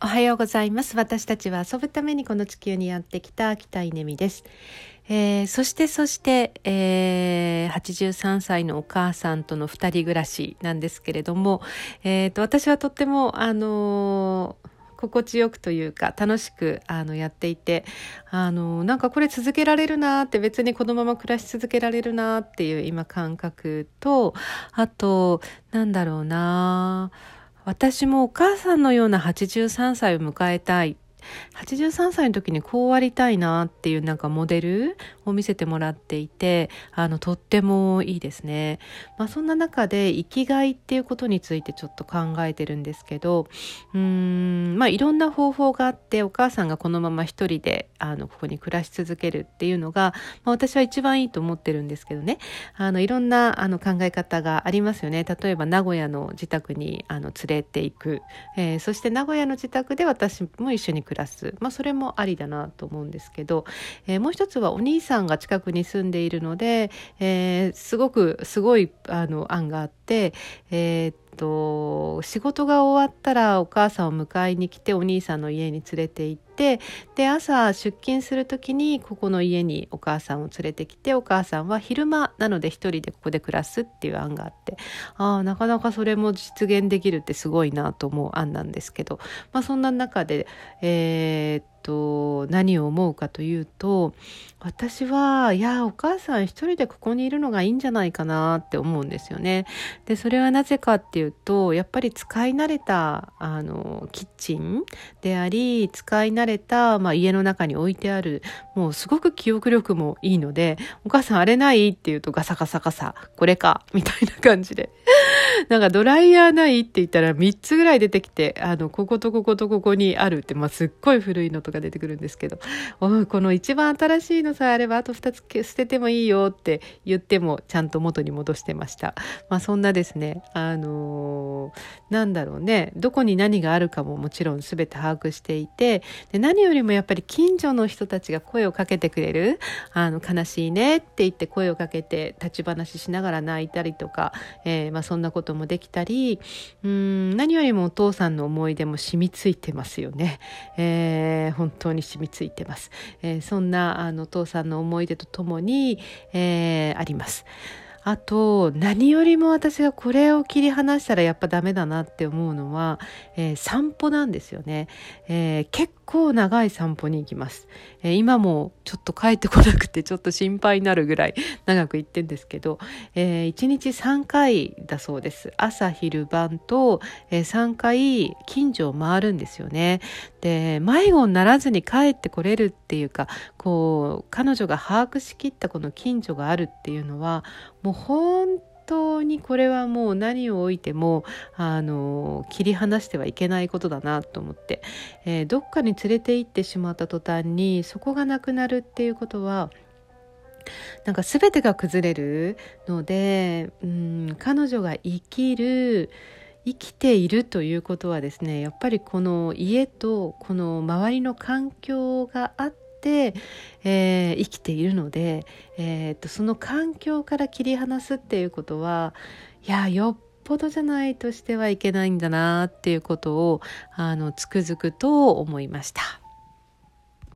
おはようございます。私たちは遊ぶためにこの地球にやってきた北稲美です。えー、そしてそして、えー、83歳のお母さんとの二人暮らしなんですけれども、えーと、私はとっても、あのー心地よくというか楽しくあのやっていてあのなんかこれ続けられるなって別にこのまま暮らし続けられるなっていう今感覚とあとなんだろうな私もお母さんのような83歳を迎えたい。83歳の時にこうありたいなっていうなんかモデルを見せてもらっていてあのとってもいいですね。まあ、そんな中で生きがいっていうことについてちょっと考えてるんですけどうんまあいろんな方法があってお母さんがこのまま一人であのここに暮らし続けるっていうのが、まあ、私は一番いいと思ってるんですけどねあのいろんなあの考え方がありますよね。例えば名古屋の自宅にあの連れていく、えー、そして名古屋の自宅で私も一緒に暮らす、まあ、それもありだなと思うんですけど、えー、もう一つはお兄さんが近くに住んでいるので、えー、すごくすごいあの案があって、えーと仕事が終わったらお母さんを迎えに来てお兄さんの家に連れて行ってで朝出勤する時にここの家にお母さんを連れてきてお母さんは昼間なので一人でここで暮らすっていう案があってああなかなかそれも実現できるってすごいなと思う案なんですけど、まあ、そんな中でえー、っと何を思うかというと私はいやお母さん一人でここにいるのがいいんじゃないかなって思うんですよね。でそれはなぜかっていうとやっぱり使い慣れたあのキッチンであり使い慣れた、まあ、家の中に置いてあるもうすごく記憶力もいいのでお母さんあれない？って言うとガサガサガサこれかみたいな感じで なんかドライヤーないって言ったら3つぐらい出てきてあのこことこことここにあるって、まあ、すっごい古いのとか出てくるんですけどおこの一番新しいのさえあればあと2つ捨ててもいいよって言ってもちゃんと元に戻してました。まあそんなですね、あのー、なんだろうね、どこに何があるかももちろん全て把握していて、で何よりもやっぱり近所の人たちが声をかけてくれる、あの悲しいねって言って声をかけて立ち話しながら泣いたりとか、えー、まあそんなことこともできたり、うん何よりもお父さんの思い出も染みついてますよね。えー、本当に染みついてます。えー、そんなあの父さんの思い出とともに、えー、あります。あと何よりも私がこれを切り離したらやっぱダメだなって思うのは、えー、散歩なんですよね、えー、結構長い散歩に行きます、えー、今もちょっと帰ってこなくてちょっと心配になるぐらい 長く行ってんですけど、えー、1日3回だそうです。朝昼晩と、えー、3回近所を回るんですよね。で迷子にならずに帰ってこれるってっていうかこう彼女が把握しきったこの近所があるっていうのはもう本当にこれはもう何を置いてもあの切り離してはいけないことだなと思って、えー、どっかに連れて行ってしまった途端にそこがなくなるっていうことはなんか全てが崩れるのでうん彼女が生きる生きているということはですねやっぱりこの家とこの周りの環境があって、えー、生きているので、えー、とその環境から切り離すっていうことはいやよっぽどじゃないとしてはいけないんだなっていうことをあのつくづくと思いました。